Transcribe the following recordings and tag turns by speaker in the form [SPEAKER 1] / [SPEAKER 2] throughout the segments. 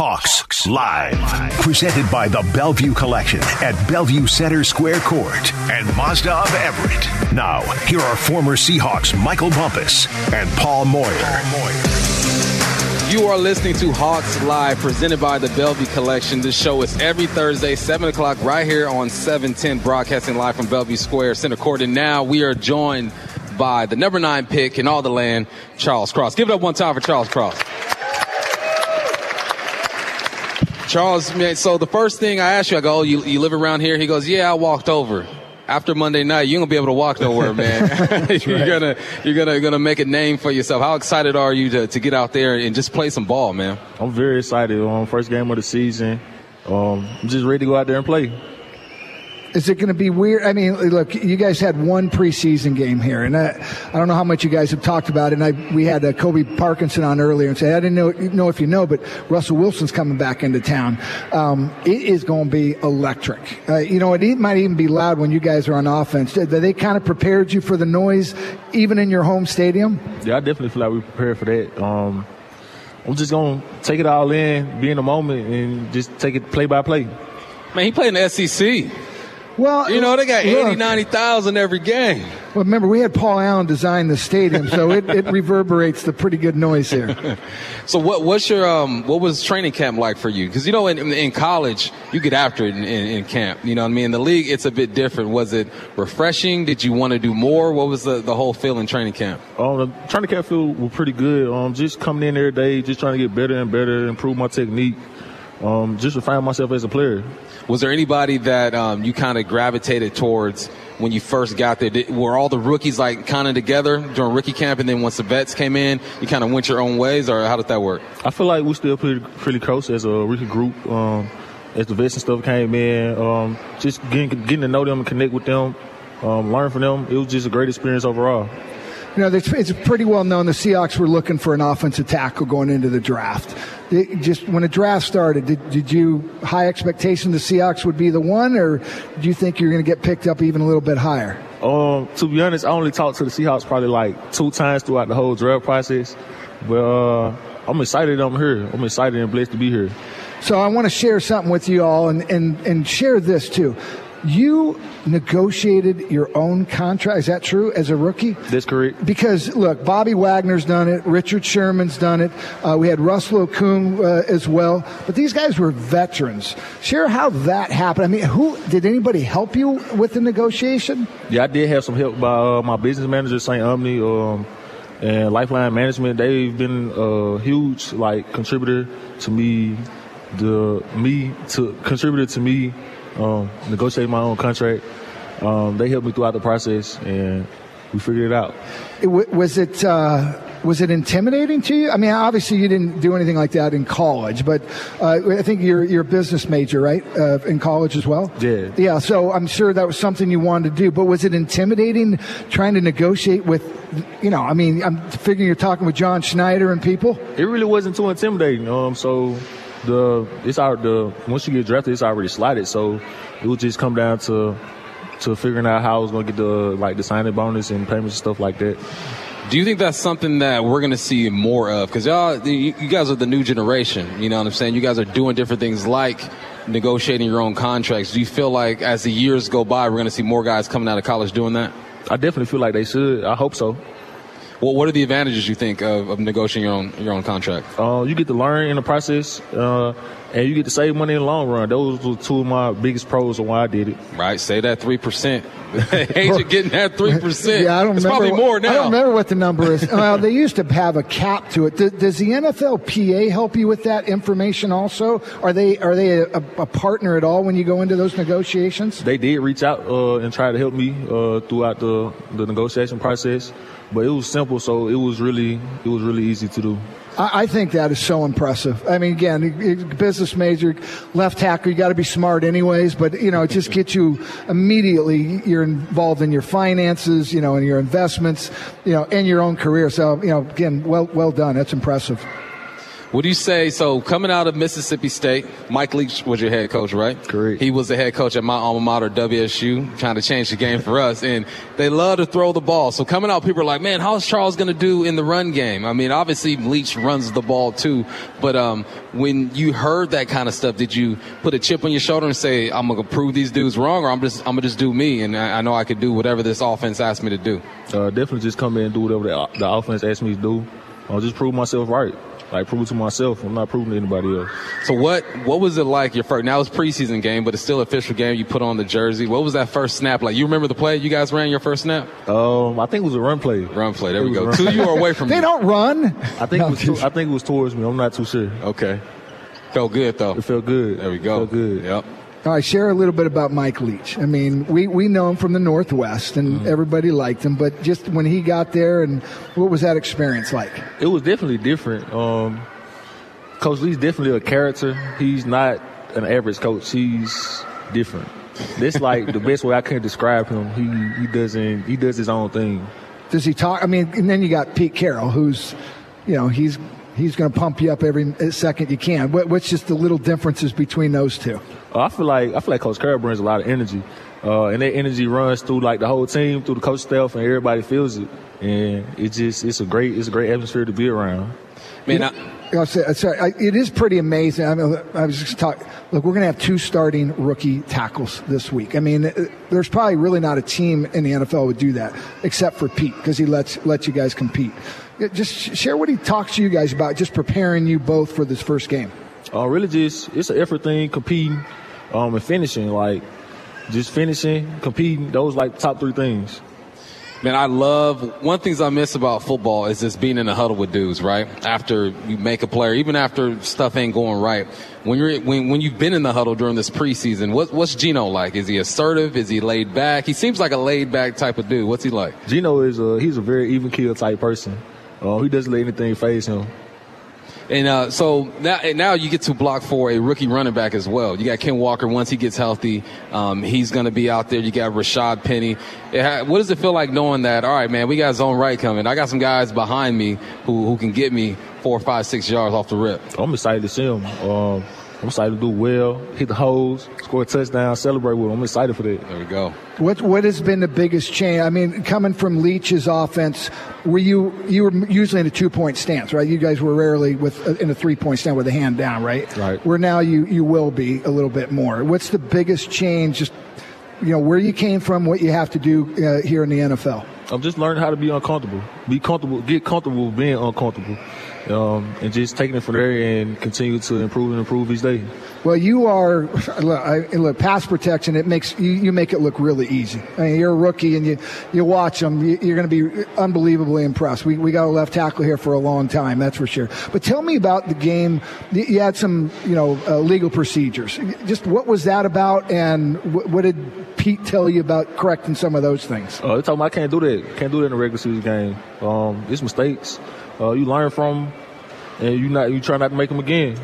[SPEAKER 1] Hawks Live. Presented by the Bellevue Collection at Bellevue Center Square Court and Mazda of Everett. Now, here are former Seahawks Michael Bumpus and Paul Moyer.
[SPEAKER 2] You are listening to Hawks Live, presented by the Bellevue Collection. This show is every Thursday, 7 o'clock, right here on 710, broadcasting live from Bellevue Square Center Court. And now we are joined by the number nine pick in all the land, Charles Cross. Give it up one time for Charles Cross. Charles, man, so the first thing I asked you, I go, oh, you, you live around here? He goes, yeah, I walked over. After Monday night, you're gonna be able to walk nowhere, man. you're gonna you're gonna gonna make a name for yourself. How excited are you to, to get out there and just play some ball, man?
[SPEAKER 3] I'm very excited. Um, first game of the season. Um, I'm just ready to go out there and play.
[SPEAKER 4] Is it going to be weird? I mean, look, you guys had one preseason game here, and I, I don't know how much you guys have talked about it. And I, we had uh, Colby Parkinson on earlier and said, I didn't know, know if you know, but Russell Wilson's coming back into town. Um, it is going to be electric. Uh, you know, it might even be loud when you guys are on offense. Did they kind of prepared you for the noise, even in your home stadium?
[SPEAKER 3] Yeah, I definitely feel like we prepared for that. Um, I'm just going to take it all in, be in the moment, and just take it play by play.
[SPEAKER 2] Man, he played in the SEC.
[SPEAKER 4] Well,
[SPEAKER 2] you know, they got 80, 90,000 every game.
[SPEAKER 4] Well, remember, we had Paul Allen design the stadium, so it, it reverberates the pretty good noise here.
[SPEAKER 2] so, what what's your um, what was training camp like for you? Because you know, in, in college, you get after it in, in, in, camp. You know, what I mean, in the league, it's a bit different. Was it refreshing? Did you want to do more? What was the, the whole feel in training camp?
[SPEAKER 3] Um, the training camp feel was pretty good. Um, just coming in every day, just trying to get better and better, improve my technique. Um, just refine myself as a player.
[SPEAKER 2] Was there anybody that um, you kind of gravitated towards when you first got there? Did, were all the rookies like kind of together during rookie camp, and then once the vets came in, you kind of went your own ways, or how did that work?
[SPEAKER 3] I feel like we still pretty pretty close as a rookie group. Um, as the vets and stuff came in, um, just getting getting to know them and connect with them, um, learn from them. It was just a great experience overall.
[SPEAKER 4] You know, it's pretty well known the Seahawks were looking for an offensive tackle going into the draft. just when the draft started, did, did you high expectation the Seahawks would be the one, or do you think you're going to get picked up even a little bit higher?
[SPEAKER 3] Um, to be honest, I only talked to the Seahawks probably like two times throughout the whole draft process, but uh, I'm excited I'm here. I'm excited and blessed to be here.
[SPEAKER 4] So I want to share something with you all and, and, and share this too. You negotiated your own contract. Is that true as a rookie?
[SPEAKER 3] That's correct.
[SPEAKER 4] Because look, Bobby Wagner's done it. Richard Sherman's done it. Uh, we had Russell Okung uh, as well. But these guys were veterans. Share how that happened. I mean, who did anybody help you with the negotiation?
[SPEAKER 3] Yeah, I did have some help by uh, my business manager, St. Omni. Um, and Lifeline Management, they've been a huge like contributor to me, the me to contributor to me um, negotiate my own contract. Um, they helped me throughout the process, and we figured it out.
[SPEAKER 4] It, was it uh, was it intimidating to you? I mean, obviously you didn't do anything like that in college, but uh, I think you're you're a business major, right? Uh, in college as well.
[SPEAKER 3] Yeah.
[SPEAKER 4] Yeah. So I'm sure that was something you wanted to do. But was it intimidating trying to negotiate with? You know, I mean, I'm figuring you're talking with John Schneider and people.
[SPEAKER 3] It really wasn't too intimidating. Um, so the it's our the once you get drafted, it's already slotted. So it would just come down to to figuring out how I was going to get the like the signing bonus and payments and stuff like that.
[SPEAKER 2] Do you think that's something that we're going to see more of? Because y'all, you guys are the new generation. You know what I'm saying? You guys are doing different things like negotiating your own contracts. Do you feel like as the years go by, we're going to see more guys coming out of college doing that?
[SPEAKER 3] I definitely feel like they should. I hope so.
[SPEAKER 2] Well, what are the advantages you think of, of negotiating your own your own contract?
[SPEAKER 3] Uh, you get to learn in the process, uh, and you get to save money in the long run. Those were two of my biggest pros of why I did it.
[SPEAKER 2] Right, say that three percent. Agent getting that three percent.
[SPEAKER 4] Yeah, I don't
[SPEAKER 2] it's
[SPEAKER 4] remember.
[SPEAKER 2] Probably more now.
[SPEAKER 4] I don't remember what the number is. well, they used to have a cap to it. Does, does, the NFLPA help you with that information? Also, are they are they a, a, partner at all when you go into those negotiations?
[SPEAKER 3] They did reach out uh, and try to help me uh, throughout the the negotiation process but it was simple, so it was really it was really easy to do.
[SPEAKER 4] I, I think that is so impressive. I mean, again, business major, left tackle, you got to be smart anyways, but you know, it just gets you immediately. You're involved in your finances, you know, and your investments, you know, and your own career. So, you know, again, well well done. That's impressive.
[SPEAKER 2] What do you say? So, coming out of Mississippi State, Mike Leach was your head coach, right?
[SPEAKER 3] Correct.
[SPEAKER 2] He was the head coach at my alma mater, WSU, trying to change the game for us. And they love to throw the ball. So, coming out, people are like, man, how's Charles going to do in the run game? I mean, obviously, Leach runs the ball too. But um, when you heard that kind of stuff, did you put a chip on your shoulder and say, I'm going to prove these dudes wrong, or I'm just I'm going to just do me, and I, I, know I could do whatever this offense asked me to do?
[SPEAKER 3] Uh, definitely just come in and do whatever the, the offense asked me to do. I'll just prove myself right like prove to myself. I'm not proving to anybody else.
[SPEAKER 2] So what what was it like your first? Now it's preseason game, but it's still official game. You put on the jersey. What was that first snap like? You remember the play you guys ran your first snap?
[SPEAKER 3] Um, I think it was a run play.
[SPEAKER 2] Run play. There we go. Two you are away from. Me.
[SPEAKER 4] They
[SPEAKER 2] me.
[SPEAKER 4] don't run.
[SPEAKER 3] I think no, it was. I think it was towards me. I'm not too sure.
[SPEAKER 2] Okay. Felt good though.
[SPEAKER 3] It felt good.
[SPEAKER 2] There we go.
[SPEAKER 3] Felt good.
[SPEAKER 2] Yep.
[SPEAKER 4] All right, share a little bit about Mike Leach. I mean, we, we know him from the Northwest, and mm-hmm. everybody liked him. But just when he got there, and what was that experience like?
[SPEAKER 3] It was definitely different. Um, Coach Lee's definitely a character. He's not an average coach. He's different. This like the best way I can describe him. He he doesn't he does his own thing.
[SPEAKER 4] Does he talk? I mean, and then you got Pete Carroll, who's, you know, he's he's going to pump you up every second you can. What, what's just the little differences between those two?
[SPEAKER 3] Uh, I feel like I feel like Coach Carroll brings a lot of energy, uh, and that energy runs through like the whole team, through the coach staff, and everybody feels it. And it's just it's a great it's a great atmosphere to be around.
[SPEAKER 2] Man, I,
[SPEAKER 4] Say, sorry, I, it is pretty amazing. I, mean, I was just talking. Look, we're going to have two starting rookie tackles this week. I mean, uh, there's probably really not a team in the NFL would do that, except for Pete, because he lets lets you guys compete. Just share what he talks to you guys about, just preparing you both for this first game.
[SPEAKER 3] Uh, really, just it's an effort thing, competing, um, and finishing. Like just finishing, competing. Those like top three things.
[SPEAKER 2] Man, I love one things I miss about football is just being in the huddle with dudes, right? After you make a player, even after stuff ain't going right. When you're when when you've been in the huddle during this preseason, what, what's Geno like? Is he assertive? Is he laid back? He seems like a laid back type of dude. What's he like?
[SPEAKER 3] Geno is a he's a very even keel type person. Uh, he doesn't let anything phase him.
[SPEAKER 2] And uh, so now, now you get to block for a rookie running back as well. You got Ken Walker. Once he gets healthy, um, he's going to be out there. You got Rashad Penny. Ha- what does it feel like knowing that? All right, man, we got zone right coming. I got some guys behind me who who can get me four, five, six yards off the rip.
[SPEAKER 3] I'm excited to see him. I'm excited to do well, hit the holes, score a touchdown, celebrate with them. I'm excited for that.
[SPEAKER 2] There we go.
[SPEAKER 4] What what has been the biggest change? I mean, coming from Leach's offense, were you you were usually in a two point stance, right? You guys were rarely with uh, in a three point stance with a hand down, right?
[SPEAKER 3] Right.
[SPEAKER 4] Where now you you will be a little bit more. What's the biggest change? Just you know where you came from, what you have to do uh, here in the NFL.
[SPEAKER 3] I'm just learning how to be uncomfortable, be comfortable, get comfortable being uncomfortable um, and just taking it from there and continue to improve and improve each day.
[SPEAKER 4] Well, you are look, I, look pass protection. It makes you, you make it look really easy. I mean, you're a rookie, and you you watch them. You, are going to be unbelievably impressed. We we got a left tackle here for a long time, that's for sure. But tell me about the game. You had some you know uh, legal procedures. Just what was that about, and what, what, did Pete tell you about correcting some of those things?
[SPEAKER 3] Uh, they told me I can't do that. Can't do that in a regular season game. Um, it's mistakes. Uh, you learn from, them, and you not you try not to make them again.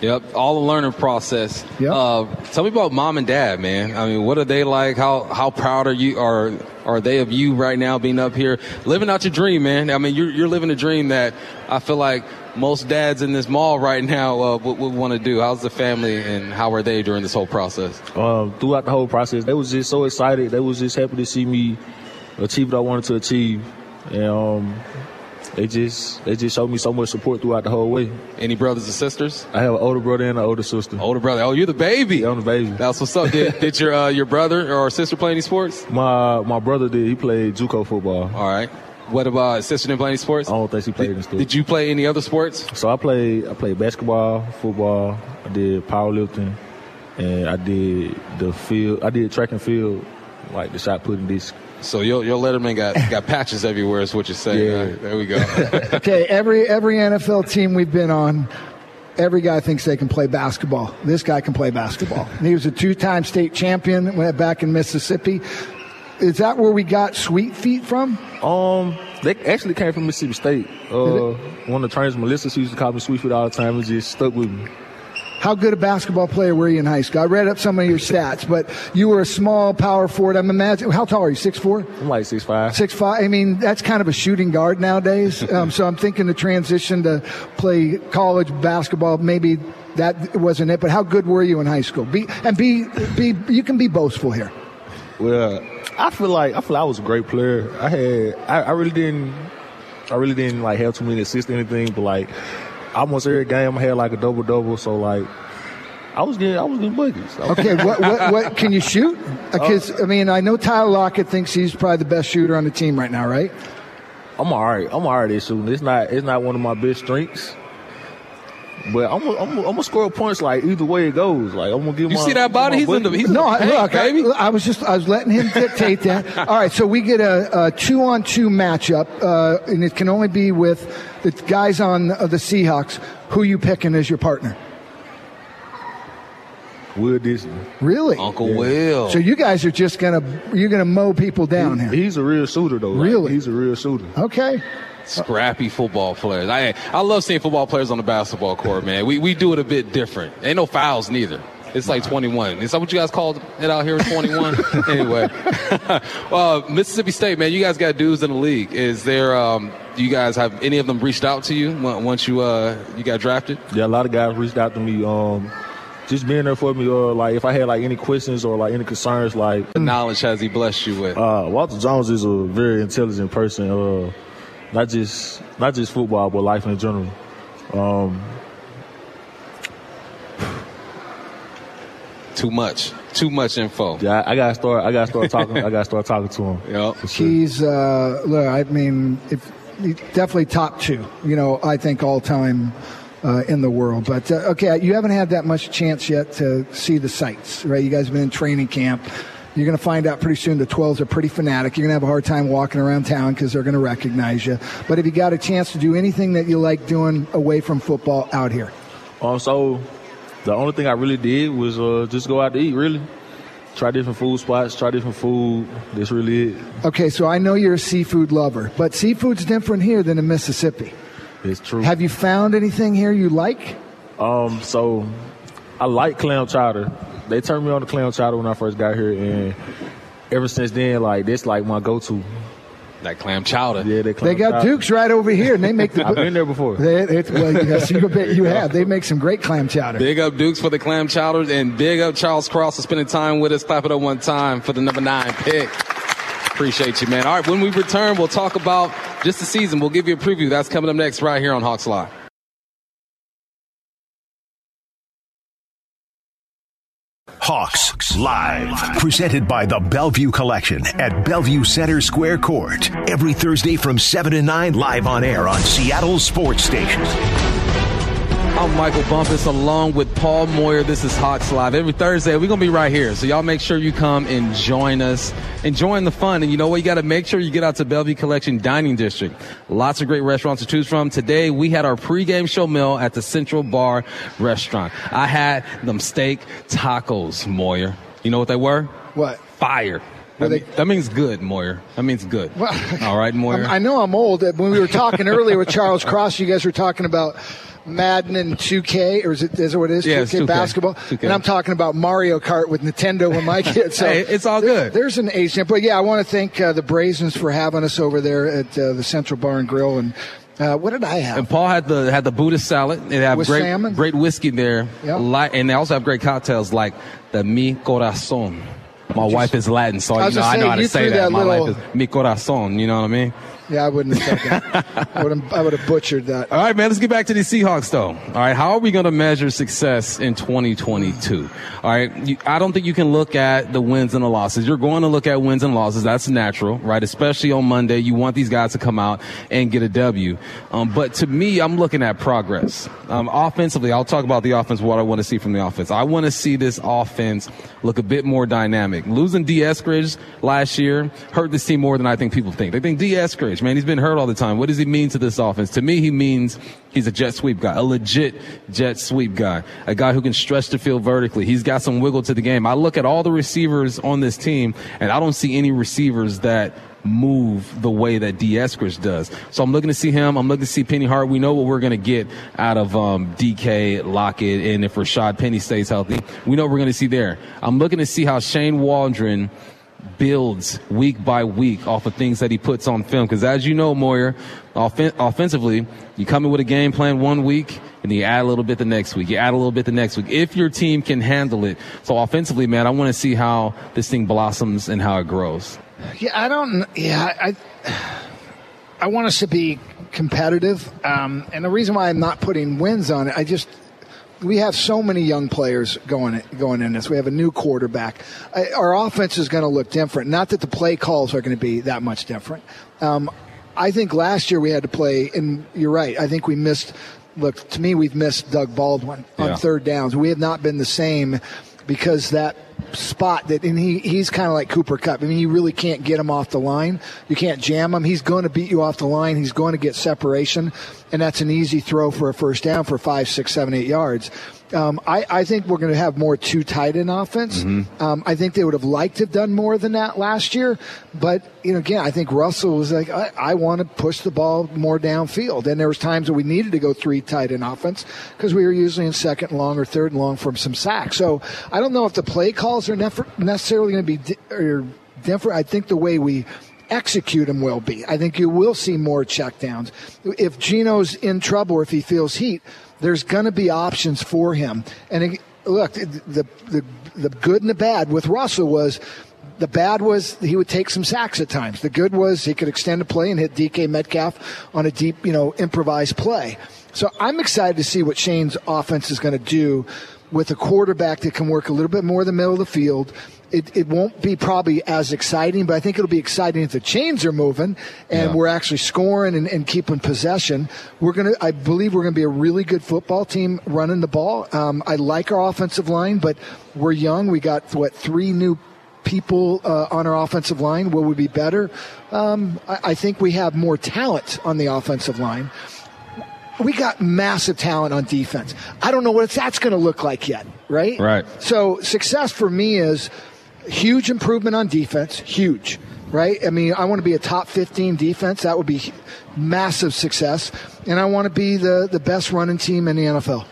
[SPEAKER 2] Yep, all the learning process.
[SPEAKER 4] Yep. Uh,
[SPEAKER 2] tell me about mom and dad, man. I mean, what are they like? How how proud are you are are they of you right now being up here living out your dream, man? I mean, you're you're living a dream that I feel like most dads in this mall right now uh, would, would want to do. How's the family and how are they during this whole process?
[SPEAKER 3] Um, throughout the whole process, they was just so excited. They was just happy to see me achieve what I wanted to achieve, and um, they just they just showed me so much support throughout the whole way.
[SPEAKER 2] Any brothers and sisters?
[SPEAKER 3] I have an older brother and an older sister.
[SPEAKER 2] Older brother. Oh, you're the baby.
[SPEAKER 3] Yeah, I'm the baby.
[SPEAKER 2] That's what's up. Did, did your uh, your brother or sister play any sports?
[SPEAKER 3] My my brother did. He played JUCO football.
[SPEAKER 2] All right. What about sister didn't play any sports?
[SPEAKER 3] I don't think she played
[SPEAKER 2] did,
[SPEAKER 3] school.
[SPEAKER 2] Did you play any other sports?
[SPEAKER 3] So I played I played basketball, football. I did powerlifting, and I did the field. I did track and field, like the shot putting disc.
[SPEAKER 2] So your your Letterman got got patches everywhere. Is what you're saying?
[SPEAKER 3] Yeah.
[SPEAKER 2] Right, there we go.
[SPEAKER 4] okay, every every NFL team we've been on, every guy thinks they can play basketball. This guy can play basketball. he was a two-time state champion. Went back in Mississippi. Is that where we got Sweet Feet from?
[SPEAKER 3] Um, they actually came from Mississippi State. Uh, one of the trainers, Melissa, she used to call me Sweet Feet all the time. It just stuck with me.
[SPEAKER 4] How good a basketball player were you in high school? I read up some of your stats, but you were a small power forward. I'm imagining. How tall are you? Six four.
[SPEAKER 3] I'm like six five.
[SPEAKER 4] Six five. I mean, that's kind of a shooting guard nowadays. um, so I'm thinking the transition to play college basketball maybe that wasn't it. But how good were you in high school? Be and be be. You can be boastful here.
[SPEAKER 3] Well, I feel like I feel like I was a great player. I had I, I really didn't I really didn't like have too many assists or anything, but like almost every game I had like a double double. So like I was getting I was getting buckets.
[SPEAKER 4] Okay, what, what what can you shoot? Because uh, I mean I know Tyler Lockett thinks he's probably the best shooter on the team right now, right?
[SPEAKER 3] I'm alright. I'm alright at shooting. It's not it's not one of my best strengths. But I'm gonna I'm I'm score points like either way it goes. Like I'm gonna give.
[SPEAKER 2] You
[SPEAKER 3] my,
[SPEAKER 2] see that body? He's in the. He's
[SPEAKER 4] no,
[SPEAKER 2] in the
[SPEAKER 4] look,
[SPEAKER 2] paint, baby.
[SPEAKER 4] I, I, was just I was letting him dictate that. All right, so we get a, a two on two matchup, uh, and it can only be with the guys on uh, the Seahawks. Who you picking as your partner?
[SPEAKER 3] Will Dissly.
[SPEAKER 4] Really?
[SPEAKER 2] Uncle yeah. Will.
[SPEAKER 4] So you guys are just gonna you're gonna mow people down
[SPEAKER 3] he,
[SPEAKER 4] here.
[SPEAKER 3] He's a real shooter though.
[SPEAKER 4] Really?
[SPEAKER 3] Like, he's a real shooter.
[SPEAKER 4] Okay
[SPEAKER 2] scrappy football players. I I love seeing football players on the basketball court, man. We we do it a bit different. Ain't no fouls neither. It's like 21. Is that what you guys called it out here? 21. anyway, uh, Mississippi State, man, you guys got dudes in the league. Is there? Um, do you guys have any of them reached out to you once you uh, you got drafted?
[SPEAKER 3] Yeah, a lot of guys reached out to me. Um, just being there for me, or like if I had like any questions or like any concerns, like
[SPEAKER 2] what knowledge has he blessed you with?
[SPEAKER 3] Uh, Walter Jones is a very intelligent person. Uh, not just not just football, but life in general. Um,
[SPEAKER 2] too much, too much info.
[SPEAKER 3] Yeah, I, I gotta start. I gotta start talking. I gotta start talking to him.
[SPEAKER 2] Yep.
[SPEAKER 4] Sure. He's uh, look. I mean, if definitely top two. You know, I think all time. Uh, in the world. But uh, okay, you haven't had that much chance yet to see the sights, right? You guys have been in training camp. You're going to find out pretty soon the 12s are pretty fanatic. You're going to have a hard time walking around town because they're going to recognize you. But if you got a chance to do anything that you like doing away from football out here?
[SPEAKER 3] Um, so the only thing I really did was uh, just go out to eat, really. Try different food spots, try different food. That's really it.
[SPEAKER 4] Okay, so I know you're a seafood lover, but seafood's different here than in Mississippi.
[SPEAKER 3] It's true.
[SPEAKER 4] Have you found anything here you like?
[SPEAKER 3] Um, so I like clam chowder they turned me on to clam chowder when I first got here, and ever since then, like that's like my go-to.
[SPEAKER 2] That clam chowder.
[SPEAKER 3] Yeah, they,
[SPEAKER 4] they got
[SPEAKER 3] chowder.
[SPEAKER 4] Duke's right over here, and they make the.
[SPEAKER 3] I've been there before.
[SPEAKER 4] They, it, well, yes, you bet you have. They make some great clam chowder.
[SPEAKER 2] Big up Duke's for the clam chowders, and big up Charles Cross for spending time with us. Clap it up one time for the number nine pick. Appreciate you, man. All right, when we return, we'll talk about just the season. We'll give you a preview. That's coming up next right here on Hawks Live.
[SPEAKER 1] Hawks Live, presented by the Bellevue Collection at Bellevue Center Square Court. Every Thursday from 7 to 9, live on air on Seattle Sports Station.
[SPEAKER 2] I'm Michael Bumpus along with Paul Moyer. This is Hawks Live. Every Thursday, we're going to be right here. So y'all make sure you come and join us, enjoying the fun. And you know what? You got to make sure you get out to Bellevue Collection Dining District. Lots of great restaurants to choose from. Today, we had our pregame show meal at the Central Bar Restaurant. I had them steak tacos, Moyer. You know what they were?
[SPEAKER 4] What?
[SPEAKER 2] Fire. That, they, that, means good, Moyer. That means good. Well, All right, Moyer.
[SPEAKER 4] I know I'm old. When we were talking earlier with Charles Cross, you guys were talking about Madden and 2K, or is it is it what it is?
[SPEAKER 2] Yeah,
[SPEAKER 4] 2K,
[SPEAKER 2] 2K
[SPEAKER 4] basketball. 2K. And I'm talking about Mario Kart with Nintendo with my kids. So
[SPEAKER 2] hey, it's all good.
[SPEAKER 4] There, there's an age jump. But yeah, I want to thank uh, the Brazens for having us over there at uh, the Central Bar and Grill. And uh, what did I have?
[SPEAKER 2] And Paul had the had the Buddhist salad. They have
[SPEAKER 4] with
[SPEAKER 2] great
[SPEAKER 4] salmon?
[SPEAKER 2] great whiskey there.
[SPEAKER 4] Yep.
[SPEAKER 2] and they also have great cocktails like the Mi Corazon. My Just, wife is Latin, so I, you know, I know how to say that.
[SPEAKER 4] that
[SPEAKER 2] My
[SPEAKER 4] little...
[SPEAKER 2] life is Mi Corazon. You know what I mean?
[SPEAKER 4] Yeah, I wouldn't have said that. I would have, I would have butchered that.
[SPEAKER 2] All right, man, let's get back to the Seahawks, though. All right, how are we going to measure success in 2022? All right, you, I don't think you can look at the wins and the losses. You're going to look at wins and losses. That's natural, right? Especially on Monday. You want these guys to come out and get a W. Um, but to me, I'm looking at progress. Um, offensively, I'll talk about the offense, what I want to see from the offense. I want to see this offense look a bit more dynamic. Losing D. Eskridge last year hurt this team more than I think people think. They think D. Eskridge, man, he's been hurt all the time. What does he mean to this offense? To me, he means he's a jet sweep guy, a legit jet sweep guy, a guy who can stretch the field vertically. He's got some wiggle to the game. I look at all the receivers on this team, and I don't see any receivers that move the way that D. Eskridge does. So I'm looking to see him. I'm looking to see Penny Hart. We know what we're going to get out of um, DK Lockett, and if Rashad Penny stays healthy, we know we're going to see there. I'm looking to see how Shane Waldron builds week by week off of things that he puts on film. Because as you know, Moyer, offen- offensively, you come in with a game plan one week and you add a little bit the next week. You add a little bit the next week. If your team can handle it. So offensively, man, I want to see how this thing blossoms and how it grows.
[SPEAKER 4] Yeah, I don't. Yeah, I. I want us to be competitive, um, and the reason why I'm not putting wins on it, I just we have so many young players going going in this. We have a new quarterback. Our offense is going to look different. Not that the play calls are going to be that much different. Um, I think last year we had to play, and you're right. I think we missed. Look, to me, we've missed Doug Baldwin on
[SPEAKER 2] Yeah.
[SPEAKER 4] third downs. We have not been the same because that spot that, and he, he's kind of like Cooper Kupp. I mean, you really can't get him off the line. You can't jam him. He's going to beat you off the line. He's going to get separation, and that's an easy throw for a first down for five, six, seven, eight yards. Um, I, I think we're going to have more two tight end offense. Um, I think they would have liked to have done more than that last year, but you know, again, I think Russell was like, I, I want to push the ball more downfield, and there was times that we needed to go three tight end offense because we were usually in second and long or third and long from some sacks. So I don't know if the play calls are nef- necessarily going to be di- or different. I think the way we execute them will be. I think you will see more checkdowns. If Geno's in trouble or if he feels heat, there's going to be options for him. And it, look, the, the the good and the bad with Russell was the bad was he would take some sacks at times. The good was he could extend a play and hit DK Metcalf on a deep, you know, improvised play. So I'm excited to see what Shane's offense is going to do with a quarterback that can work a little bit more in the middle of the field. It, it won't be probably as exciting, but I think it'll be exciting if the chains are moving and
[SPEAKER 2] Yeah.
[SPEAKER 4] we're actually scoring and, and keeping possession. We're gonna, I believe, we're gonna be a really good football team running the ball. Um, I like our offensive line, but we're young. We got what three new people uh, on our offensive line. Will we be better? Um, I, I think we have more talent on the offensive line. We got massive talent on defense. I don't know what that's going to look like yet, right?
[SPEAKER 2] Right.
[SPEAKER 4] So success for me is huge improvement on defense, huge, right? I mean, I want to be a top 15 defense. That would be massive success. And I want to be the, the best running team in the NFL.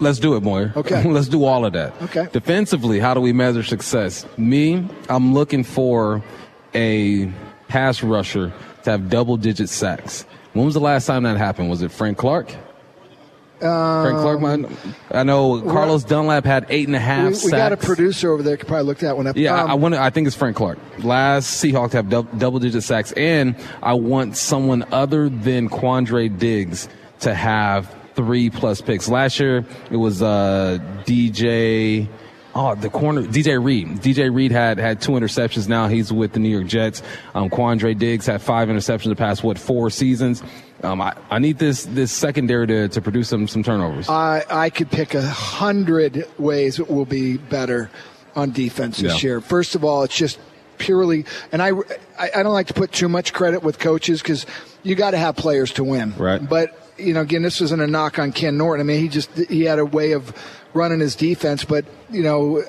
[SPEAKER 2] Let's do it, Moyer.
[SPEAKER 4] Okay.
[SPEAKER 2] Let's do all of that.
[SPEAKER 4] Okay.
[SPEAKER 2] Defensively, how do we measure success? Me, I'm looking for a pass rusher to have double digit sacks. When was the last time that happened? Was it Frank Clark? Frank Clark, man. I know Carlos Dunlap had eight and a half
[SPEAKER 4] Um, We,
[SPEAKER 2] sacks.
[SPEAKER 4] we got a producer over there could probably look that one up.
[SPEAKER 2] Yeah, I-
[SPEAKER 4] Um,
[SPEAKER 2] I want. I think it's Frank Clark. Last Seahawks to have dou- double digit sacks, and I want someone other than Quandre Diggs to have three plus picks. Last year it was uh, DJ. Oh, the corner DJ Reed. DJ Reed had had two interceptions. Now he's with the New York Jets. Um, Quandre Diggs had five interceptions the past what four seasons. Um, I, I need this this secondary to, to produce some some turnovers.
[SPEAKER 4] I, I could pick a hundred ways it will be better on defense this
[SPEAKER 2] Yeah.
[SPEAKER 4] year. First of all, it's just purely, and I, I, I don't like to put too much credit with coaches because you got to have players to win.
[SPEAKER 2] Right.
[SPEAKER 4] But you know, again, this isn't a knock on Ken Norton. I mean, he just he had a way of running his defense, but you know,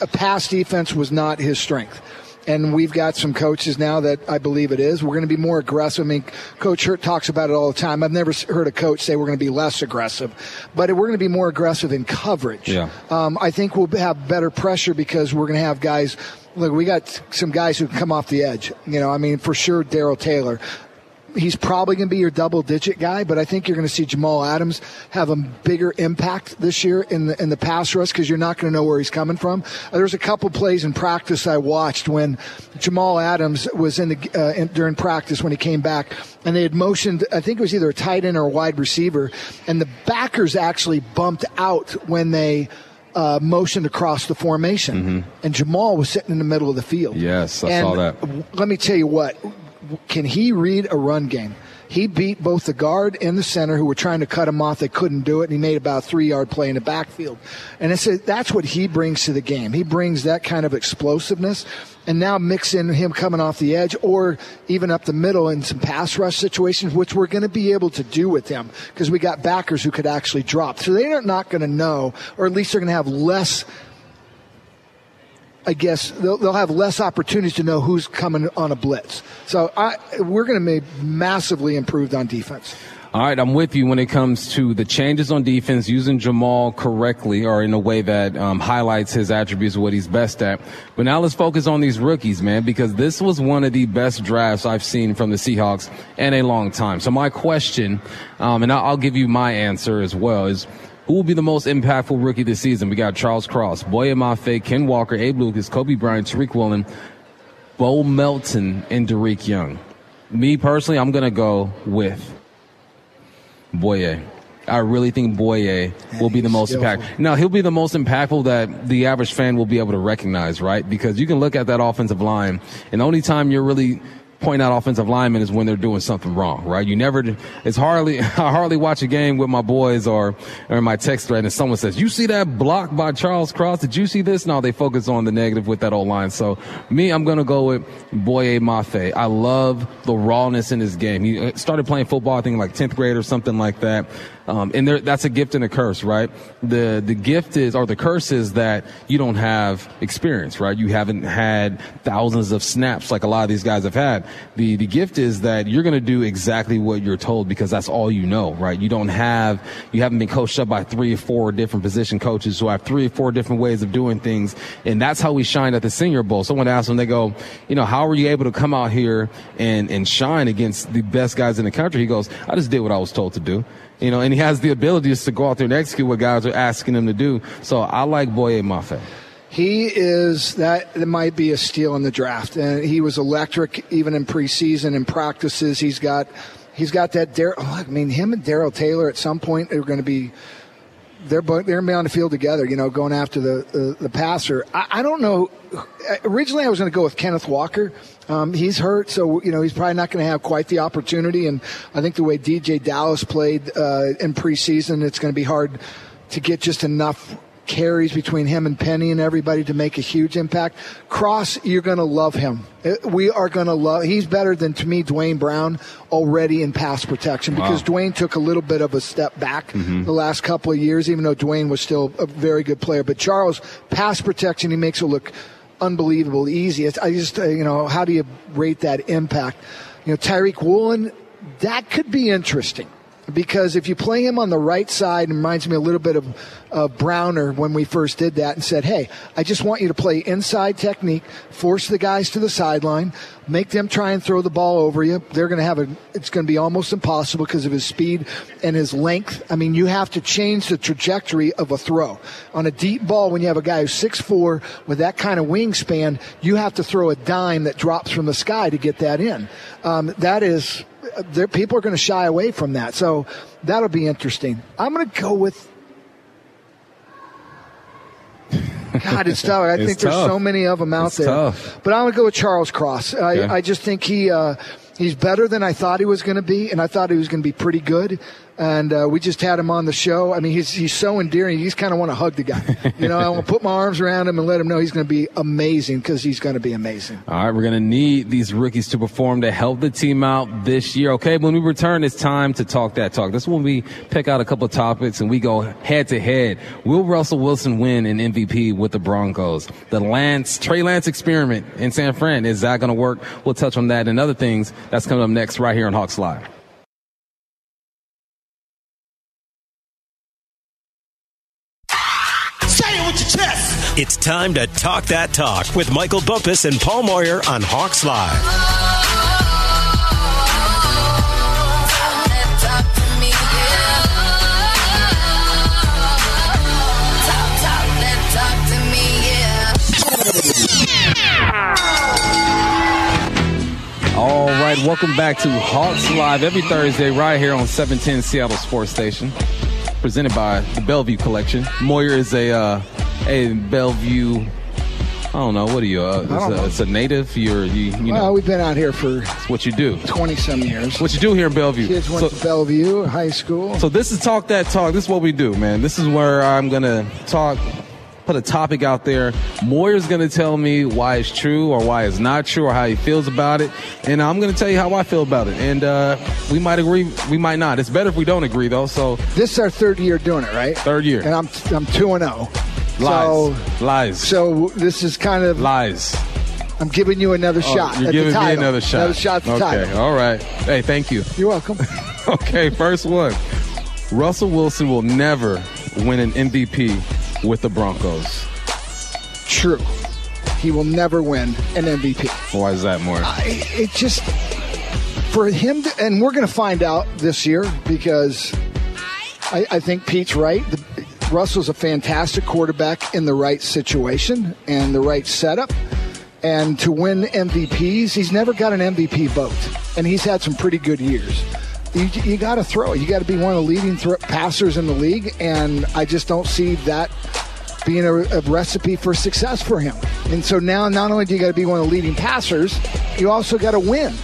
[SPEAKER 4] a pass defense was not his strength. And we've got some coaches now that I believe it is. We're going to be more aggressive. I mean, Coach Hurtt talks about it all the time. I've never heard a coach say we're going to be less aggressive, but we're going to be more aggressive in coverage.
[SPEAKER 2] Yeah.
[SPEAKER 4] Um, I think we'll have better pressure because we're going to have guys. Look, we got some guys who can come off the edge. You know, I mean, for sure, Darrell Taylor he's probably going to be your double digit guy, but I think you're going to see Jamal Adams have a bigger impact this year in the in the pass rush because you're not going to know where he's coming from. There was a couple plays in practice I watched when Jamal Adams was in the uh, in, during practice when he came back, and they had motioned. I think it was either a tight end or a wide receiver, and the backers actually bumped out when they. Uh, motioned across the formation, and Jamal was sitting in the middle of the field.
[SPEAKER 2] Yes, I
[SPEAKER 4] And
[SPEAKER 2] saw that.
[SPEAKER 4] let me tell you what can he read a run game? He beat both the guard and the center who were trying to cut him off. They couldn't do it and he made about a three yard play in the backfield. And it's a, that's what he brings to the game. He brings that kind of explosiveness and now mix in him coming off the edge or even up the middle in some pass rush situations which we're going to be able to do with him because we got backers who could actually drop. So they're not going to know or at least they're going to have less I guess they'll, they'll have less opportunities to know who's coming on a blitz. So I, we're going to be massively improved on defense.
[SPEAKER 2] All right, I'm with you when it comes to the changes on defense, using Jamal correctly or in a way that um, highlights his attributes, what he's best at. But now let's focus on these rookies, man, because this was one of the best drafts I've seen from the Seahawks in a long time. So my question, um, and I'll give you my answer as well, is who will be the most impactful rookie this season? We got Charles Cross, Boye Mafe, Ken Walker, Abe Lucas, Coby Bryant, Tariq Woolen, Bo Melton, and Dareke Young. Me personally, I'm going to go with Boye. I really think Boye will be the most impactful. Now, he'll be the most impactful that the average fan will be able to recognize, right? Because you can look at that offensive line, and the only time you're really point out offensive linemen is when they're doing something wrong, right? You never, it's hardly, I hardly watch a game with my boys or, or my text thread and someone says, you see that block by Charles Cross? Did you see this? No, they focus on the negative with that old line. So me, I'm going to go with Boye Mafe. I love the rawness in his game. He uh, started playing football, I think like 10th grade or something like that. Um, and there, that's a gift and a curse, right? The the gift is, or the curse is that you don't have experience, right? You haven't had thousands of snaps like a lot of these guys have had. The the gift is that you're going to do exactly what you're told because that's all you know, right? You don't have, you haven't been coached up by three or four different position coaches who have three or four different ways of doing things, and that's how we shine at the Senior Bowl. Someone asked them, they go, you know, how were you able to come out here and and shine against the best guys in the country? He goes, I just did what I was told to do. You know, and he has the abilities to go out there and execute what guys are asking him to do. So I like Boye Mafe.
[SPEAKER 4] He is that. It might be a steal in the draft, and he was electric even in preseason and practices. He's got, he's got that. Dar- oh, I mean, him and Darrell Taylor at some point are going to be they're they're on the field together, you know, going after the the, the passer. I, I, don't know. Originally, I was going to go with Kenneth Walker. Um, he's hurt, so you know he's probably not going to have quite the opportunity. And I think the way DeeJay Dallas played uh, in preseason, it's going to be hard to get just enough carries between him and Penny and everybody to make a huge impact. Cross, you're going to love him. Uh, we are going to love. He's better than to me Duane Brown already in pass protection because wow. Duane took a little bit of a step back mm-hmm. the last couple of years, even though Duane was still a very good player. But Charles, pass protection, he makes it look unbelievable easy. It's, I just, uh, you know, how do you rate that impact? You know, Tyreek Woolen, that could be interesting because if you play him on the right side, it reminds me a little bit of uh, Browner when we first did that and said, hey, I just want you to play inside technique, force the guys to the sideline, make them try and throw the ball over you. They're going to have a, it's going to be almost impossible because of his speed and his length. I mean, you have to change the trajectory of a throw. On a deep ball, when you have a guy who's 6'4 with that kind of wingspan, you have to throw a dime that drops from the sky to get that in. Um, that is, people are going to shy away from that. So that'll be interesting. I'm going to go with God, it's tough. I
[SPEAKER 2] it's
[SPEAKER 4] think
[SPEAKER 2] tough.
[SPEAKER 4] there's so many of them out
[SPEAKER 2] it's
[SPEAKER 4] there.
[SPEAKER 2] Tough.
[SPEAKER 4] But I'm going to go with Charles Cross. I, yeah. I just think he uh, he's better than I thought he was going to be, and I thought he was going to be pretty good and uh, we just had him on the show. I mean, he's he's so endearing. You just kind of want to hug the guy. You know, I want to put my arms around him and let him know he's going to be amazing because he's going to be amazing.
[SPEAKER 2] All right, we're going to need these rookies to perform to help the team out this year. Okay, when we return, it's time to talk that talk. This is when we pick out a couple of topics and we go head to head. Will Russell Wilson win an MVP with the Broncos? The Lance Trey Lance experiment in San Fran is that going to work? We'll touch on that and other things. That's coming up next right here on Hawks Live.
[SPEAKER 5] It's time to talk that talk with Michael Bumpus and Paul Moyer on Hawks Live.
[SPEAKER 2] All right, welcome back to Hawks Live every Thursday right here on 710 Seattle Sports Station, presented by the Bellevue Collection. Moyer is a uh, in Bellevue. I don't know. What are you? Uh, it's, a, it's, a, native. You're you. you
[SPEAKER 4] well, we've been out here for
[SPEAKER 2] what you do.
[SPEAKER 4] Twenty some years.
[SPEAKER 2] What you do here in Bellevue?
[SPEAKER 4] Kids went so, to Bellevue High School.
[SPEAKER 2] So this is talk that talk. This is what we do, man. This is where I'm gonna talk. Put a topic out there. Moyer's going to tell me why it's true or why it's not true or how he feels about it, and I'm going to tell you how I feel about it. And uh, we might agree, we might not. It's better if we don't agree, though. So
[SPEAKER 4] this is our third year doing it, right?
[SPEAKER 2] Third year,
[SPEAKER 4] and I'm I'm two and zero. Oh.
[SPEAKER 2] Lies.
[SPEAKER 4] So,
[SPEAKER 2] Lies.
[SPEAKER 4] so this is kind of
[SPEAKER 2] Lies.
[SPEAKER 4] I'm giving you another
[SPEAKER 2] Oh,
[SPEAKER 4] shot.
[SPEAKER 2] You're giving me another shot.
[SPEAKER 4] Another shot
[SPEAKER 2] okay.
[SPEAKER 4] title.
[SPEAKER 2] All right. Hey, thank you.
[SPEAKER 4] You're welcome.
[SPEAKER 2] Okay, first one. Russell Wilson will never win an MVP with the Broncos.
[SPEAKER 4] True. He will never win an MVP.
[SPEAKER 2] Why is that more?
[SPEAKER 4] I, it just for him, to, and we're going to find out this year because I, I think Pete's right. The, Russell's a fantastic quarterback in the right situation and the right setup. And to win MVPs, he's never got an MVP vote, and he's had some pretty good years. You, you got to throw. You got to be one of the leading passers in the league, and I just don't see that being a, a recipe for success for him. And so now, not only do you got to be one of the leading passers, you also got to win.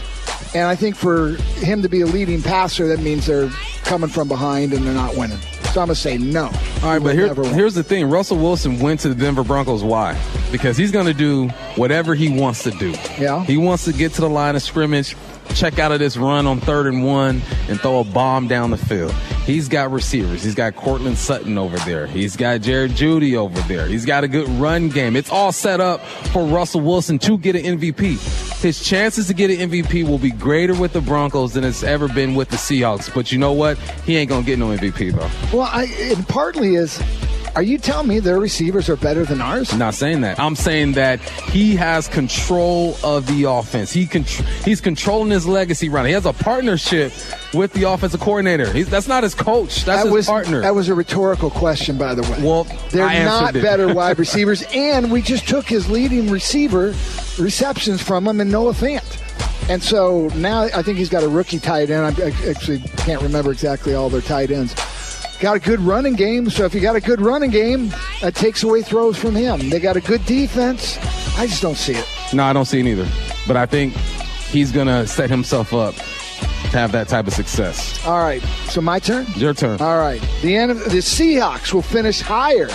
[SPEAKER 4] And I think for him to be a leading passer, that means they're coming from behind and they're not winning. So I'm to say no.
[SPEAKER 2] All right, but here, here's the thing. Russell Wilson went to the Denver Broncos. Why? Because he's going to do whatever he wants to do.
[SPEAKER 4] Yeah.
[SPEAKER 2] He wants to get to the line of scrimmage, check out of this run on third and one, and throw a bomb down the field. He's got receivers. He's got Courtland Sutton over there. He's got Jared Jeudy over there. He's got a good run game. It's all set up for Russell Wilson to get an MVP. His chances to get an MVP will be greater with the Broncos than it's ever been with the Seahawks. But you know what? He ain't to get no MVP, though.
[SPEAKER 4] Well, I, and partly is, are you telling me their receivers are better than ours?
[SPEAKER 2] I'm not saying that. I'm saying that he has control of the offense. He con- he's controlling his legacy now. He has a partnership with the offensive coordinator. He's, that's not his coach. That's
[SPEAKER 4] that
[SPEAKER 2] his
[SPEAKER 4] was
[SPEAKER 2] partner.
[SPEAKER 4] that was a rhetorical question, by the way.
[SPEAKER 2] Well,
[SPEAKER 4] they're
[SPEAKER 2] I
[SPEAKER 4] not better wide receivers, and we just took his leading receiver receptions from him, and Noah Fant. And so now I think he's got a rookie tight end. I I actually can't remember exactly all their tight ends. Got a good running game, so if you got a good running game, that takes away throws from him. They got a good defense. I just don't see it.
[SPEAKER 2] no, I don't see it either. But I think he's going to set himself up to have that type of success.
[SPEAKER 4] All right, so my turn.
[SPEAKER 2] Your turn.
[SPEAKER 4] All right. The the Seahawks will finish higher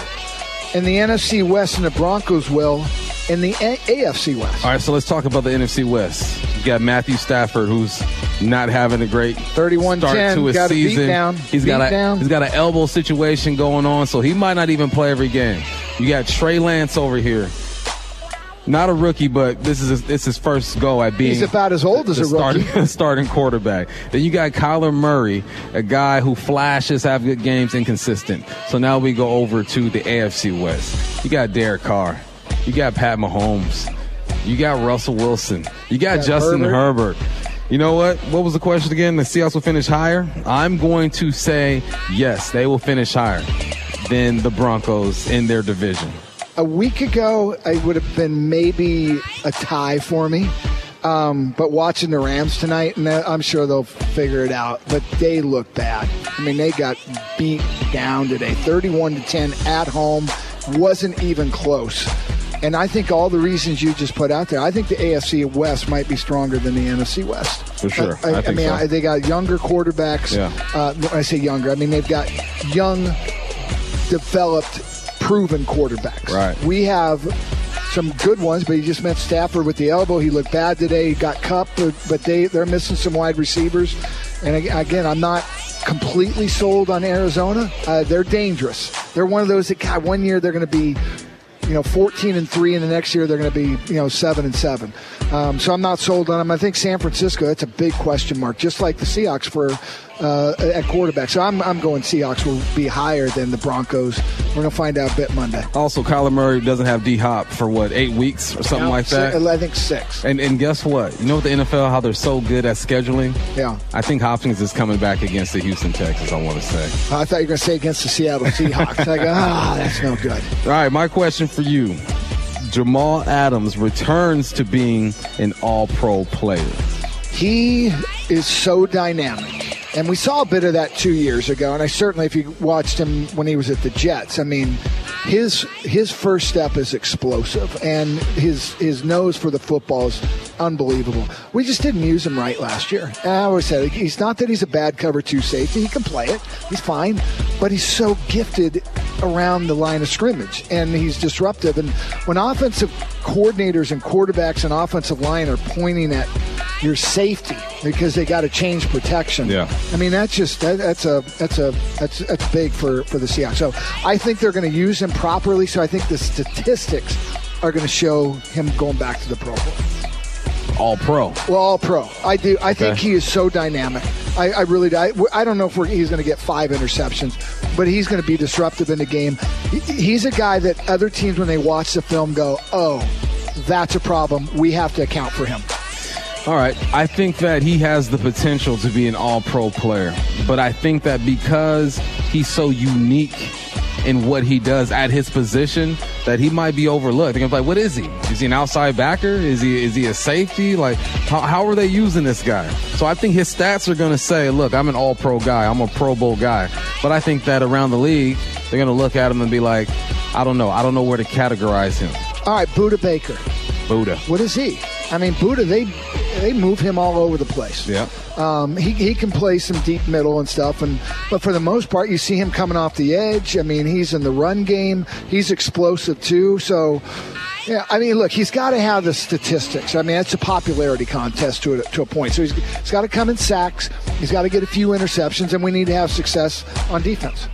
[SPEAKER 4] in the NFC West and the Broncos will in the A- AFC West.
[SPEAKER 2] All right, so let's talk about the NFC West. You got Matthew Stafford, who's not having a great
[SPEAKER 4] 31-10,
[SPEAKER 2] start to his
[SPEAKER 4] got
[SPEAKER 2] season.
[SPEAKER 4] down,
[SPEAKER 2] He's got a
[SPEAKER 4] down.
[SPEAKER 2] he's got an elbow situation going on, so he might not even play every game. You got Trey Lance over here. Not a rookie, but this is his, it's his first go at being.
[SPEAKER 4] He's about as old as a rookie.
[SPEAKER 2] starting, starting quarterback. Then you got Kyler Murray, a guy who flashes, have good games, inconsistent. So now we go over to the AFC West. You got Derek Carr. You got Pat Mahomes. You got Russell Wilson. You got,
[SPEAKER 4] got
[SPEAKER 2] Justin
[SPEAKER 4] Herbert.
[SPEAKER 2] Herbert. You know what? What was the question again? The Seahawks will finish higher? I'm going to say yes, they will finish higher than the Broncos in their division.
[SPEAKER 4] A week ago, it would have been maybe a tie for me. Um, but watching the Rams tonight, and I'm sure they'll figure it out. But they look bad. I mean, they got beat down today, 31 to 10 at home. Wasn't even close. And I think all the reasons you just put out there, I think the AFC West might be stronger than the NFC West.
[SPEAKER 2] For sure.
[SPEAKER 4] I,
[SPEAKER 2] I
[SPEAKER 4] I
[SPEAKER 2] think
[SPEAKER 4] mean,
[SPEAKER 2] so.
[SPEAKER 4] I, they got younger quarterbacks.
[SPEAKER 2] Yeah.
[SPEAKER 4] Uh, when I say younger, I mean they've got young developed, proven quarterbacks.
[SPEAKER 2] Right.
[SPEAKER 4] We have some good ones, but you just met Stafford with the elbow. He looked bad today. He got cupped, but, but they they're missing some wide receivers. And again, I'm not completely sold on Arizona. Uh, they're dangerous. They're one of those that God, one year they're going to be you know 14 and 3 and the next year they're going to be you know 7 and 7 um, so i'm not sold on them. I think san francisco that's a big question mark just like the seahawks for uh, at quarterback so I'm, I'm going seahawks will be higher than the broncos we're going to find out a bit monday
[SPEAKER 2] Also, Kyler Murray doesn't have D Hop for what, eight weeks or something like that?
[SPEAKER 4] i think six
[SPEAKER 2] And and guess what? You know what the NFL how they're so good at scheduling?
[SPEAKER 4] yeah
[SPEAKER 2] I think Hopkins is coming back against the Houston Texans. I want to say.
[SPEAKER 4] i thought you were going to say against the seattle seahawks like ah that's no good
[SPEAKER 2] All right, my question for you: Jamal Adams returns to being an All-Pro player.
[SPEAKER 4] he is so dynamic. And we saw a bit of that two years ago. And I certainly, if you watched him when he was at the Jets, I mean, his his first step is explosive, and his his nose for the football is unbelievable. We just didn't use him right last year. And I always said he's not that he's a bad cover two safety. He can play it. He's fine, but he's so gifted around the line of scrimmage, and he's disruptive. And when offensive coordinators and quarterbacks and offensive line are pointing at your safety because they got to change protection.
[SPEAKER 2] Yeah.
[SPEAKER 4] I mean that's just that, that's a that's a that's that's big for for the Seahawks. So I think they're going to use him properly. So I think the statistics are going to show him going back to the Pro Bowl.
[SPEAKER 2] All pro.
[SPEAKER 4] Well, all pro. I do. I think he is so dynamic. I, I really. I, I don't know if he's going to get five interceptions, but he's going to be disruptive in the game. He, he's a guy that other teams, when they watch the film, go, "Oh, that's a problem. We have to account for him."
[SPEAKER 2] All right. I think that he has the potential to be an all pro player. But I think that because he's so unique in what he does at his position, that he might be overlooked. They're gonna be like, what is he? Is he an outside backer? Is he is he a safety? Like how, how are they using this guy? So I think his stats are gonna say, look, I'm an all pro guy, I'm a pro bowl guy. But I think that around the league, they're gonna look at him and be like, I don't know, I don't know where to categorize him.
[SPEAKER 4] All right, Budda Baker.
[SPEAKER 2] Budda.
[SPEAKER 4] What is he? I mean, Budda. They they move him all over the place.
[SPEAKER 2] Yeah.
[SPEAKER 4] Um, he, he can play some deep middle and stuff, and but for the most part, you see him coming off the edge. I mean, he's in the run game. He's explosive too. So, yeah, I mean, look, he's got to have the statistics. I mean, it's a popularity contest to a, to a point. So he's, he's got to come in sacks. He's got to get a few interceptions, and we need to have success on defense.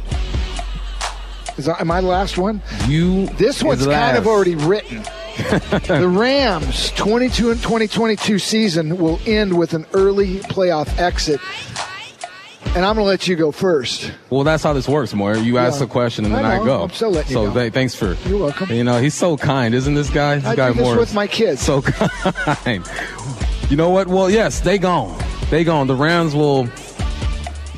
[SPEAKER 4] Is that, am I the last one?
[SPEAKER 2] You
[SPEAKER 4] This one's kind of already written. the Rams 22 and 2022 season will end with an early playoff exit. And I'm going to let you go first.
[SPEAKER 2] Well, that's how this works, Moyer. You ask
[SPEAKER 4] Yeah.
[SPEAKER 2] the question and
[SPEAKER 4] I
[SPEAKER 2] then I,
[SPEAKER 4] know.
[SPEAKER 2] go.
[SPEAKER 4] I'm so letting you
[SPEAKER 2] so
[SPEAKER 4] go.
[SPEAKER 2] th- thanks for.
[SPEAKER 4] You're welcome.
[SPEAKER 2] You know, he's so kind, isn't this guy? This
[SPEAKER 4] I
[SPEAKER 2] guy
[SPEAKER 4] do this with my kids.
[SPEAKER 2] So kind. You know what? Well, yes, they gone. They gone. The Rams will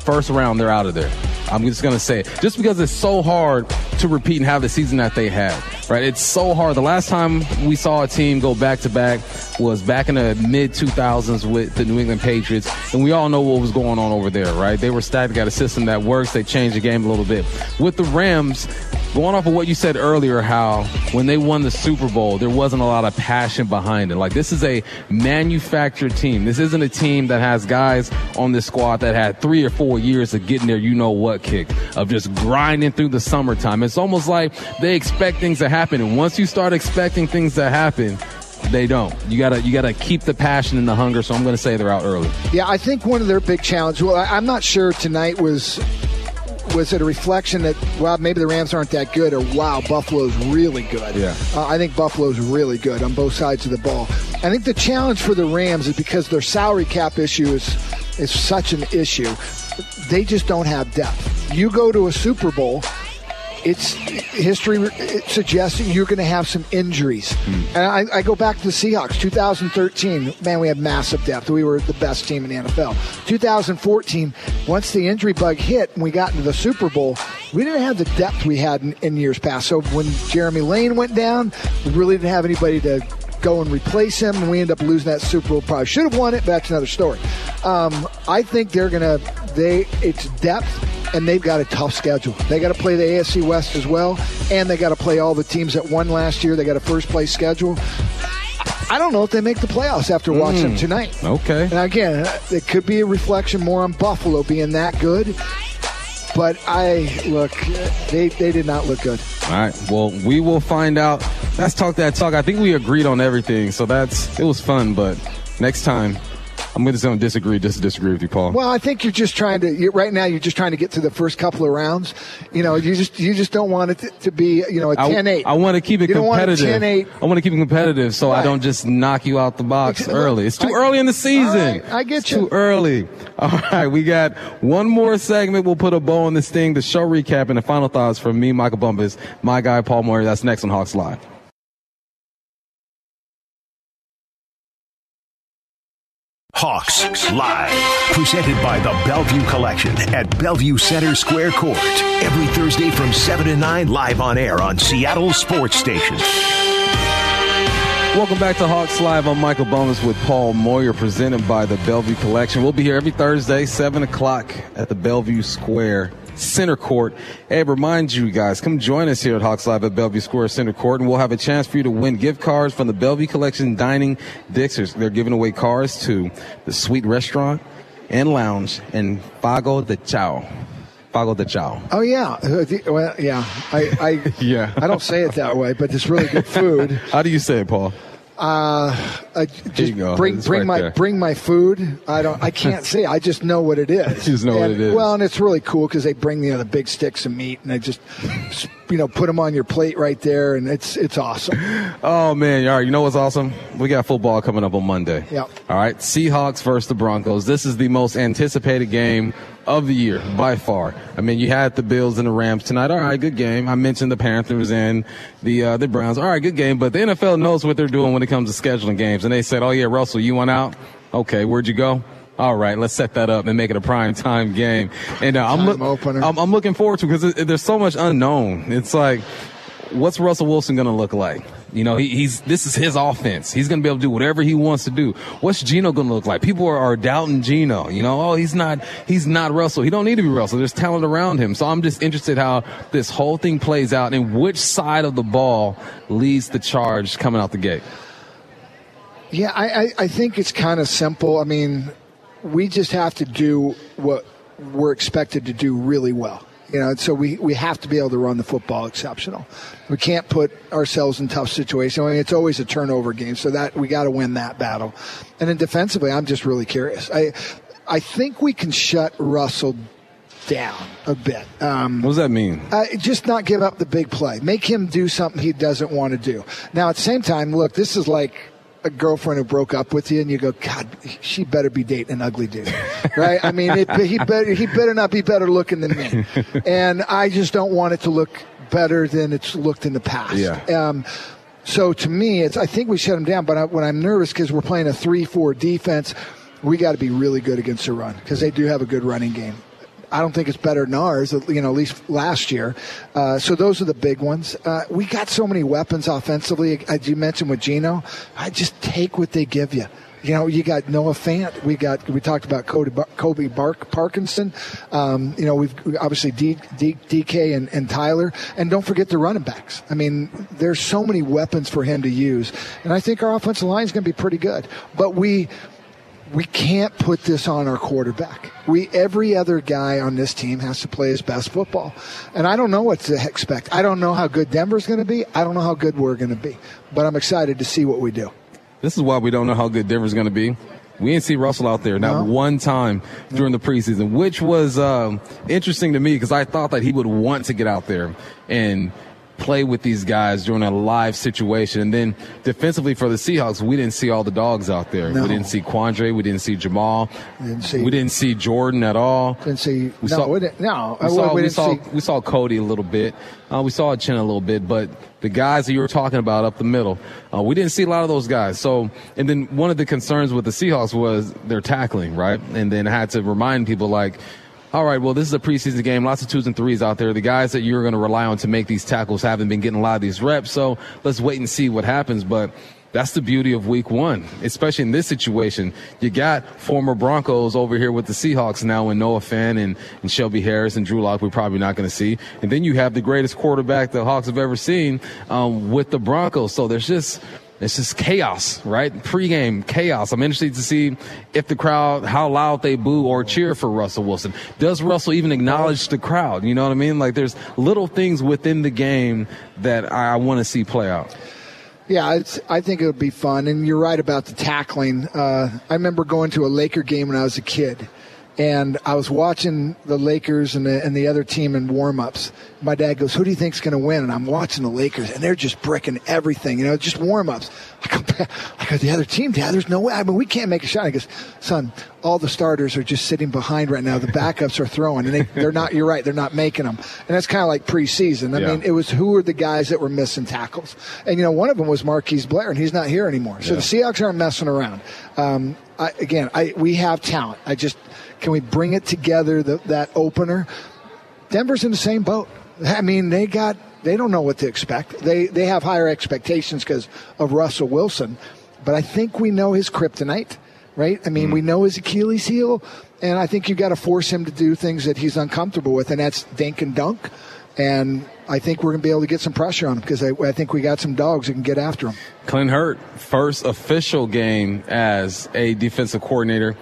[SPEAKER 2] first round. They're out of there. I'm just gonna say it. Just because it's so hard to repeat and have the season that they had, right? It's so hard. The last time we saw a team go back to back was back in the mid 2000s with the New England Patriots, and we all know what was going on over there, right? They were stacked. Got a system that works. They changed the game a little bit. With the Rams, going off of what you said earlier, how when they won the Super Bowl, there wasn't a lot of passion behind it. Like this is a manufactured team. This isn't a team that has guys on this squad that had three or four years of getting their you know what kick, of just grinding through the summertime. It's almost like they expect things to happen, and once you start expecting things to happen, they don't. You gotta you gotta keep the passion and the hunger. So I'm gonna say they're out early.
[SPEAKER 4] Yeah, I think one of their big challenges. Well, I'm not sure tonight was was it a reflection that well maybe the Rams aren't that good or wow Buffalo's really good.
[SPEAKER 2] Yeah.
[SPEAKER 4] uh, I think Buffalo's really good on both sides of the ball. I think the challenge for the Rams is because their salary cap issue is is such an issue. They just don't have depth. You go to a Super Bowl. It's history it suggests that you're going to have some injuries. And I, I go back to the Seahawks, 2013. Man, we had massive depth. We were the best team in the NFL. 2014, once the injury bug hit and we got into the Super Bowl, we didn't have the depth we had in, in years past. So when Jeremy Lane went down, we really didn't have anybody to go and replace him, and we end up losing that Super Bowl. Probably should have won it, but that's another story. Um, I think they're gonna they it's depth, and they've got a tough schedule. They got to play the AFC West as well, and they got to play all the teams that won last year. They got a first place schedule. I don't know if they make the playoffs after watching them hmm. tonight.
[SPEAKER 2] Okay.
[SPEAKER 4] And again, it could be a reflection more on Buffalo being that good. But I look, they, they did not look good.
[SPEAKER 2] All right. Well, we will find out. Let's talk that talk. I think we agreed on everything, so that's it was fun. But next time, I'm going to disagree. Just to disagree with you, Paul.
[SPEAKER 4] Well, I think you're just trying to. Right now, you're just trying to get to the first couple of rounds. You know, you just you just don't want it to, to be you know a
[SPEAKER 2] I,
[SPEAKER 4] 10-8.
[SPEAKER 2] I want to keep it
[SPEAKER 4] you don't want a
[SPEAKER 2] competitive.
[SPEAKER 4] 10-8.
[SPEAKER 2] I want to keep it competitive, so I don't just knock you out the box
[SPEAKER 4] Ex-
[SPEAKER 2] early. It's too
[SPEAKER 4] I-
[SPEAKER 2] early in the season.
[SPEAKER 4] Right, I get
[SPEAKER 2] it's
[SPEAKER 4] you.
[SPEAKER 2] Too early. All right, we got one more segment. We'll put a bow on this thing. The show recap and the final thoughts from me, Michael Bumpus, my guy Paul Moyer. That's next on Hawks Live.
[SPEAKER 1] Hawks Live. Presented by the Bellevue Collection at Bellevue Center Square Court. Every Thursday from 7 to 9, live on air on Seattle Sports Station.
[SPEAKER 2] Welcome back to Hawks Live. I'm Michael Bumpus with Paul Moyer, presented by the Bellevue Collection. We'll be here every Thursday, 7 o'clock at the Bellevue Square Center Court. Hey, remind you guys, come join us here at Hawks Live at Bellevue Square Center Court, and we'll have a chance for you to win gift cards from the Bellevue Collection Dining Dixers. They're giving away cars to the Sweet Restaurant and Lounge in Fogo de Chão. Fogo de Chão.
[SPEAKER 4] Oh yeah, Uh, well yeah. I I
[SPEAKER 2] Yeah.
[SPEAKER 4] I don't say it that way, but it's really good food.
[SPEAKER 2] How do you say it, Paul?
[SPEAKER 4] Uh, I just
[SPEAKER 2] you
[SPEAKER 4] bring bring
[SPEAKER 2] right
[SPEAKER 4] my
[SPEAKER 2] there.
[SPEAKER 4] bring my food. I don't. I can't say. I just know what it is.
[SPEAKER 2] You just know what it is.
[SPEAKER 4] Well, and it's really cool because they bring you know the big sticks of meat and they just you know put them on your plate right there, and it's it's awesome.
[SPEAKER 2] Oh man, all right. You know what's awesome? We got football coming up on Monday.
[SPEAKER 4] Yep.
[SPEAKER 2] All right, Seahawks versus the Broncos. This is the most anticipated game of the year by far. I mean, you had the Bills and the Rams tonight. All right, good game. I mentioned the Panthers and the uh, the Browns. All right, good game. But the NFL knows what they're doing when it comes to scheduling games, and they said, "Oh yeah, Russell, you went out. Okay, where'd you go?" All right, let's set that up and make it a prime time game. And uh, I'm,
[SPEAKER 4] opener.
[SPEAKER 2] I'm I'm looking forward to because there's so much unknown. It's like what's Russell Wilson going to look like? You know, he, he's this is his offense. He's going to be able to do whatever he wants to do. What's Geno going to look like? People are, are doubting Geno. You know, oh, he's not he's not Russell. He don't need to be Russell. There's talent around him. So I'm just interested how this whole thing plays out and which side of the ball leads the charge coming out the gate.
[SPEAKER 4] Yeah, I, I, I think it's kind of simple. I mean, we just have to do what we're expected to do really well. You know, so we, we have to be able to run the football exceptional. We can't put ourselves in tough situations. I mean, it's always a turnover game, so that we got to win that battle. And then defensively, I'm just really curious. I I think we can shut Russell down a bit. Um,
[SPEAKER 2] What does that mean?
[SPEAKER 4] uh, just not give up the big play. Make him do something he doesn't want to do. Now, at the same time, look, this is like a girlfriend who broke up with you, and you go, God, she better be dating an ugly dude, right? I mean, it, he better he better not be better looking than me, and I just don't want it to look better than it's looked in the past.
[SPEAKER 2] Yeah.
[SPEAKER 4] Um, so to me, it's I think we shut him down, but I, when I'm nervous because we're playing a three-four defense, we got to be really good against the run because they do have a good running game. I don't think it's better than ours, you know, at least last year. Uh, so those are the big ones. Uh, we got so many weapons offensively, as you mentioned with Geno. I just take what they give you. You know, you got Noah Fant. We got we talked about Colby, Bark Parkinson. Um, you know, we've obviously D, D, DK and, and Tyler, and don't forget the running backs. I mean, there's so many weapons for him to use, and I think our offensive line is going to be pretty good. But we we can't put this on our quarterback. We every other guy on this team has to play his best football, and I don't know what to expect. I don't know how good Denver's going to be. I don't know how good we're going to be, but I'm excited to see what we do.
[SPEAKER 2] This is why we don't know how good Denver's going to be. We didn't see Russell out there not
[SPEAKER 4] No.
[SPEAKER 2] one time during the preseason, which was um, interesting to me because I thought that he would want to get out there and play with these guys during a live situation. And then defensively for the Seahawks, we didn't see all the dogs out there.
[SPEAKER 4] No.
[SPEAKER 2] We didn't see Quandre. We didn't see Jamal.
[SPEAKER 4] Didn't see-
[SPEAKER 2] we didn't see Jordan at all.
[SPEAKER 4] Didn't see.
[SPEAKER 2] We
[SPEAKER 4] no,
[SPEAKER 2] saw-
[SPEAKER 4] we didn't, no,
[SPEAKER 2] We saw,
[SPEAKER 4] we
[SPEAKER 2] we saw,
[SPEAKER 4] see.
[SPEAKER 2] we saw Cody a little bit. Uh, we saw Chin a little bit, but the guys that you were talking about up the middle, uh, we didn't see a lot of those guys. So, and then one of the concerns with the Seahawks was their tackling, right? And then I had to remind people like, all right, well, this is a preseason game. Lots of twos and threes out there. The guys that you're going to rely on to make these tackles haven't been getting a lot of these reps. So let's wait and see what happens. But that's the beauty of week one, especially in this situation. You got former Broncos over here with the Seahawks now and Noah Fant and, and Shelby Harris and Drew Lock we're probably not going to see. And then you have the greatest quarterback the Hawks have ever seen um, with the Broncos. So there's just it's just chaos, right? Pre-game chaos. I'm interested to see if the crowd, how loud they boo or cheer for Russell Wilson. Does Russell even acknowledge the crowd? You know what I mean? Like there's little things within the game that I want to see play out.
[SPEAKER 4] Yeah, I think it would be fun. And you're right about the tackling. Uh, I remember going to a Laker game when I was a kid, and I was watching the Lakers and the, and the other team in warm-ups. My dad goes, "Who do you think's going to win?" And I'm watching the Lakers, and they're just bricking everything. You know, just warm-ups. I go, I go, the other team, Dad. There's no way. I mean, we can't make a shot. He goes, "Son, all the starters are just sitting behind right now. The backups are throwing, and they, they're not. You're right. They're not making them. And that's kind of like preseason. I
[SPEAKER 2] Yeah.
[SPEAKER 4] mean, it was who were the guys that were missing tackles, and you know, one of them was Marquise Blair, and he's not here anymore. So the Seahawks aren't messing around. Um, I, again, I, we have talent. I just can we bring it together the, that opener. Denver's in the same boat. I mean, they got they don't know what to expect. They they have higher expectations because of Russell Wilson, but I think we know his kryptonite, right? I mean, hmm. we know his Achilles heel, and I think you got to force him to do things that he's uncomfortable with, and that's dink and dunk. And I think we're going to be able to get some pressure on him because I, I think we got some dogs that can get after him.
[SPEAKER 2] Clint Hurtt, first official game as a defensive coordinator.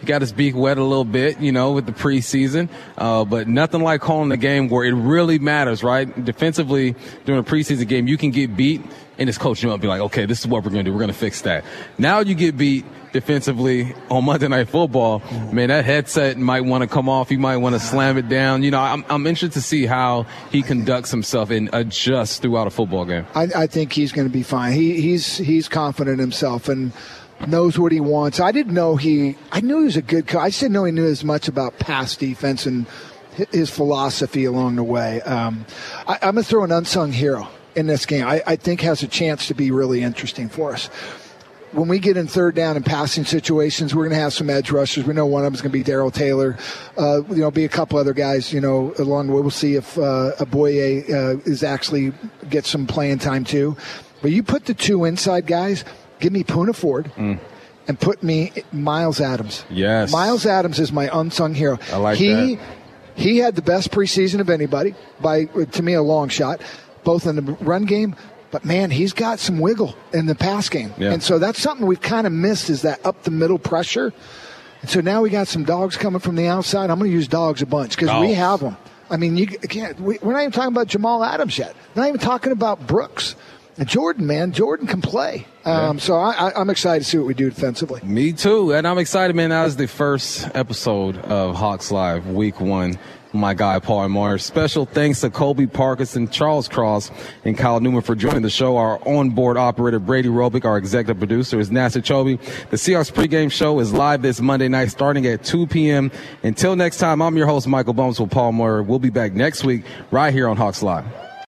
[SPEAKER 2] He got his beak wet a little bit, you know, with the preseason. Uh, but nothing like calling a game where it really matters, right? Defensively, during a preseason game, you can get beat and just coach you up be like, okay, this is what we're going to do. We're going to fix that. Now you get beat defensively on Monday Night Football. Man, that headset might want to come off. He might want to slam it down. You know, I'm, I'm interested to see how he conducts himself and adjusts throughout a football game.
[SPEAKER 4] I, I think he's going to be fine. He, he's he's confident himself and knows what he wants. I didn't know he. I knew he was a good coach. I just didn't know he knew as much about pass defense and his philosophy along the way. Um, I, I'm going to throw an unsung hero in this game. I, I think has a chance to be really interesting for us when we get in third down and passing situations, we're going to have some edge rushers. We know one of them is going to be Darrell Taylor. Uh, you know, be a couple other guys. You know, along the way, we'll see if uh, Aboye uh, is actually get some playing time too. But you put the two inside guys. Give me Poona Ford. Mm. And put me Myles Adams.
[SPEAKER 2] Yes,
[SPEAKER 4] Myles Adams is my unsung hero.
[SPEAKER 2] I like
[SPEAKER 4] he,
[SPEAKER 2] that.
[SPEAKER 4] He had the best preseason of anybody by, to me, a long shot, both in the run game, but man, he's got some wiggle in the pass game.
[SPEAKER 2] Yeah.
[SPEAKER 4] And so that's something we've kind of missed is that up the middle pressure. And so now we got some dogs coming from the outside. I'm going to use dogs a bunch because we have them. I mean, you can't. We, are not even talking about Jamal Adams yet. Not even talking about Brooks. Jordan, man, Jordan can play. Um, so I, am excited to see what we do defensively.
[SPEAKER 2] Me too, and I'm excited, man. That was the first episode of Hawks Live, Week One my guy Paul Moyer. Special thanks to Colby Parkinson, Charles Cross, and Kyle Newman for joining the show. Our onboard operator Brady Robick, our executive producer is Nasser Chobe. The Seahawks pregame show is live this Monday night starting at 2 p.m. Until next time, I'm your host Michael Bumpus with Paul Moyer. We'll be back next week right here on Hawks Live.